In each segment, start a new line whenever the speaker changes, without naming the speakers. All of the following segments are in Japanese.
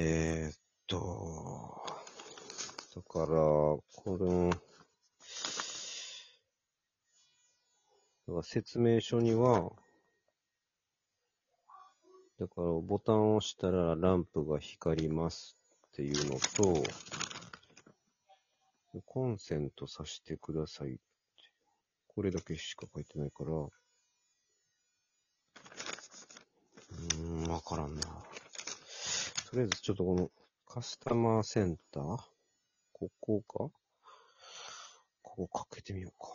えー、っと、だから、この、だから説明書には、だからボタンを押したらランプが光りますっていうのと、コンセント挿してくださいって。これだけしか書いてないから、うーん、わからんな。とりあえずちょっとこのカスタマーセンター？ここか？ここかけてみようか。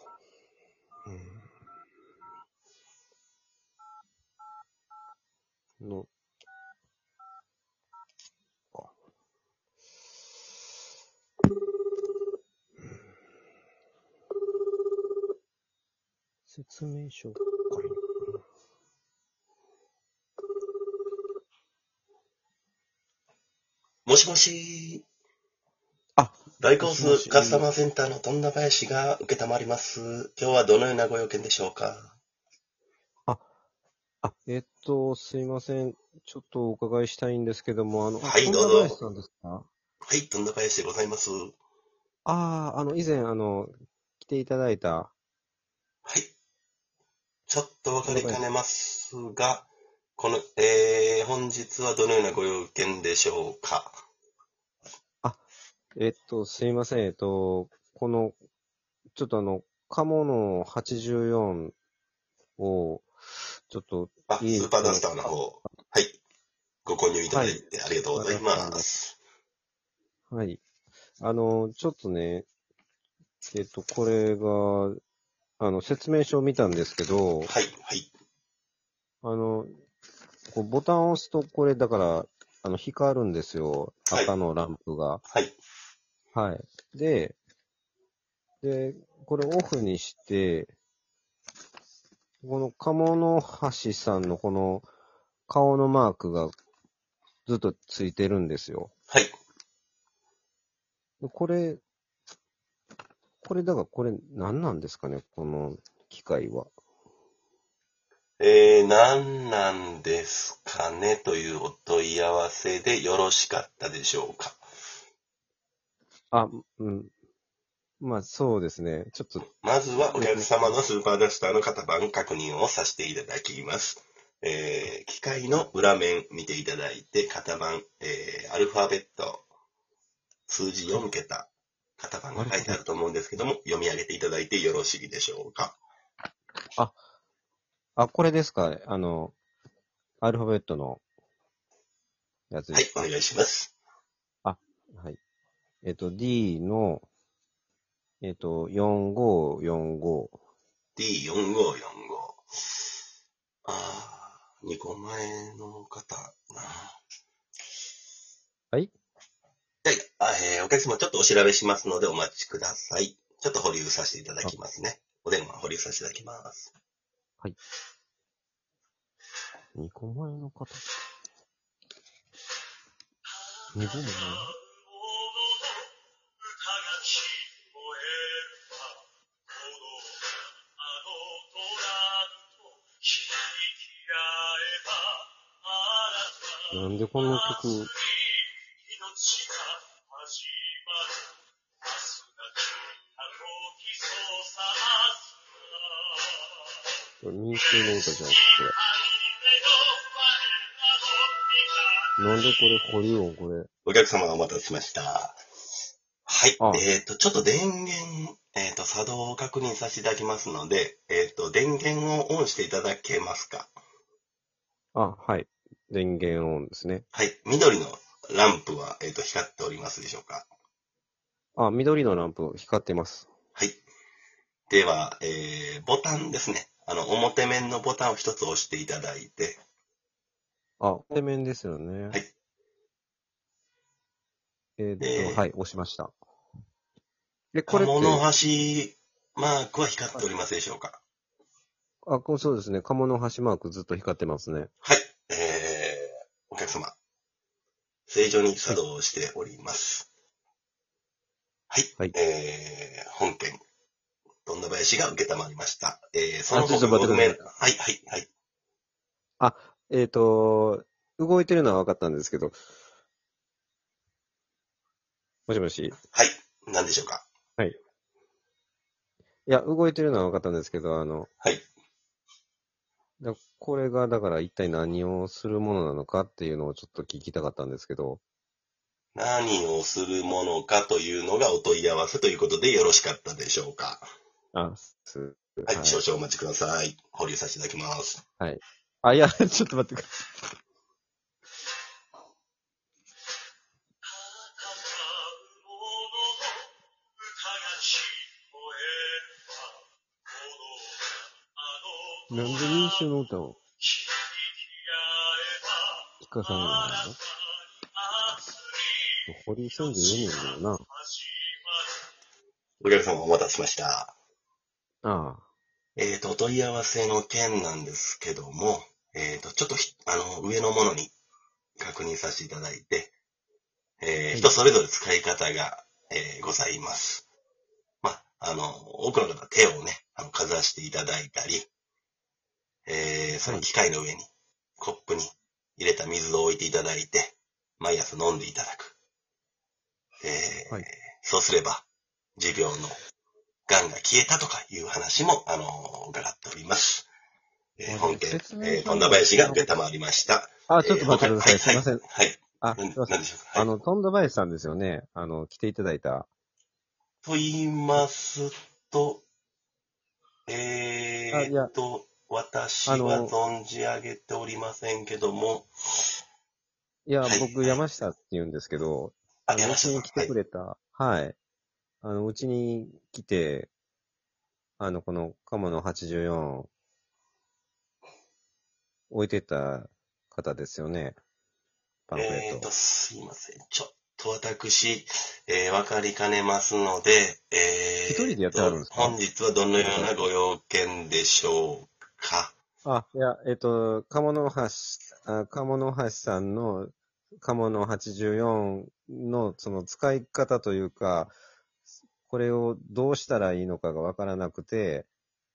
うん。の、か。説明書かい
もしもし。
あ、
大コースカスタマーセンターの富田林が受けたまります。今日はどのようなご用件でしょうか？
あ、えっと、すいません。ちょっとお伺いしたいんですけども、あの、
はい
あ
どうぞ
富田林さんですか？
はい、富田林でございます。
ああ、あの、以前、あの、来ていただいた、
はい。ちょっとわかりかねますが、この、えー、本日はどのようなご用件でしょうか？
えっと、すいません。えっと、この、ちょっとあの、鴨の84を、ちょっと、
あ、スーパーダスターの方、はい。ご購入いただいてありがとうございます。
はい。あの、ちょっとね、えっと、これが、あの、説明書を見たんですけど、
はい、はい。
あの、こうボタンを押すと、これ、だから、あの、光るんですよ。
はい
赤のランプが。
はい。
はい。で、で、これオフにして、この鴨の橋さんのこの顔のマークがずっとついてるんですよ。
はい。
でこれ、これだからこれ何なんですかねこの機械は。
えー、何なんですかねというお問い合わせでよろしかったでしょうか？
あ、うん。まあそうですね。ちょっと、
まずはお客様のスーパーダスターの型番確認をさせていただきます。えー、機械の裏面見ていただいて、型番、えー、アルファベット、数字4桁、型番が書いてあると思うんですけども、読み上げていただいてよろしいでしょうか？
あ、これですかあの、アルファベットのやつ
はい
です、か？
お願いします。
はい。えっと、D の、えっと、4545。
D4545。あー、2個前の方な。
はい
はい、あえーお客様ちょっとお調べしますのでお待ちください。ちょっと保留させていただきますね。お電話保留させていただきます。はい。
2個前の方。2個前なんでこの曲、これ人気の歌じゃん、これ。なんでこれ、保留音これ。
お客様お待たせしました。はい
あ。
えっ、と、ちょっと電源、えっ、と、作動を確認させていただきますので、えっ、と、電源をオンしていただけますか？
あ、はい。電源オンですね。
はい。緑のランプは、えっ、と、光っておりますでしょうか？
あ、緑のランプ光ってます。
はい。では、えー、ボタンですね。あの、表面のボタンを一つ押していただいて、
あ、表面ですよね。
はい。
えーっと、
えー
はい、押しました。で、これって、
鴨の橋マークは光っておりますでしょうか？
あ、こうそうですね。鴨の橋マークずっと光ってますね。
はい。えー、お客様、正常に作動しております。はい。
はい
えー、本件、どんな林が受けたまりました。えー、その
あちょっと待ってください
ごはい、はい、はい。
えーっと、動いてるのは分かったんですけど、もしもし。
はい。何でしょうか？
いや、動いてるのは分かったんですけど、あの、
はい。
だこれが、だから一体何をするものなのかっていうのをちょっと聞きたかったんですけど、
何をするものかというのがお問い合わせということでよろしかったでしょうか？
あ、す、
はい。
はい
少々お待ちください。保留させていただきます。
あ、いや、ちょっと待ってください。なんで民衆の歌を聞かされないの？堀井さんで言えねえんだよな。
お客様お待たせしました。
あ
えっ、と、お問い合わせの件なんですけども、えっ、と、ちょっとひ、あの、上のものに確認させていただいて、えー
はい
人それぞれ使い方が、えーございます。まあ、あの、多くの方手をね、あの、かざしていただいたり、えーその機械の上に、コップに入れた水を置いていただいて、毎朝飲んでいただく。えー
はい
そうすれば、持病の癌が消えたとかいう話も、あの、伺っております。えー
はい
本件、えー、富田林が出たまわりました。
あ。あ、ちょっと待ってください。
えー
すいません。
はい、はい。
あ、す
はい。
いません。
何でしょうか？はい、
あの、トンドバイスさんですよね。あの、来ていただいた。
と言いますと、えーっと、私は存じ上げておりませんけども、
いや、
はい
僕、山下って言うんですけど、
あ、
あの
山下
に来てくれた、はい。あの、うちに来て、あの、この、カモの84、置いてた方ですよね。パンフ
はい、
レット。
えーっと、すいません。ちょっと私、えー、わかりかねますので、えー、
一人でやってはるんですか？
本日はどのようなご用件でしょうか？
あ、いや、えっと、鴨の橋、あ鴨の橋さんの、鴨の84の、その使い方というか、これをどうしたらいいのかがわからなくて、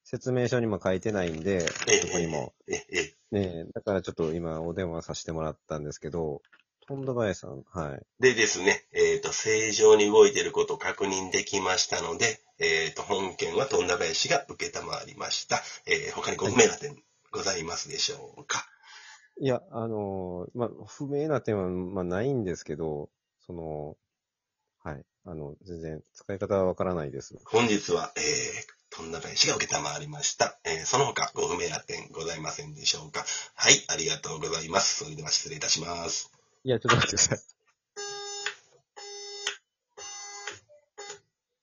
説明書にも書いてないんで、
え
そこにも。ねえ、だからちょっと今お電話させてもらったんですけど、トンドバエさん、はい。
でですね、えっ、と、正常に動いていることを確認できましたので、えっ、と、本件は富田林が受けたまわりました。えー他にご不明な点ございますでしょうか？
いや、あのーまあ、不明な点は、まあ、ないんですけど、その、はい。あの、全然使い方はわからないです。
本日は、えー、富田林が受けたまわりました。えーその他ご不明な点ございませんでしょうか。はい、ありがとうございます。それでは失礼いたします。
いや、ちょっと待ってください。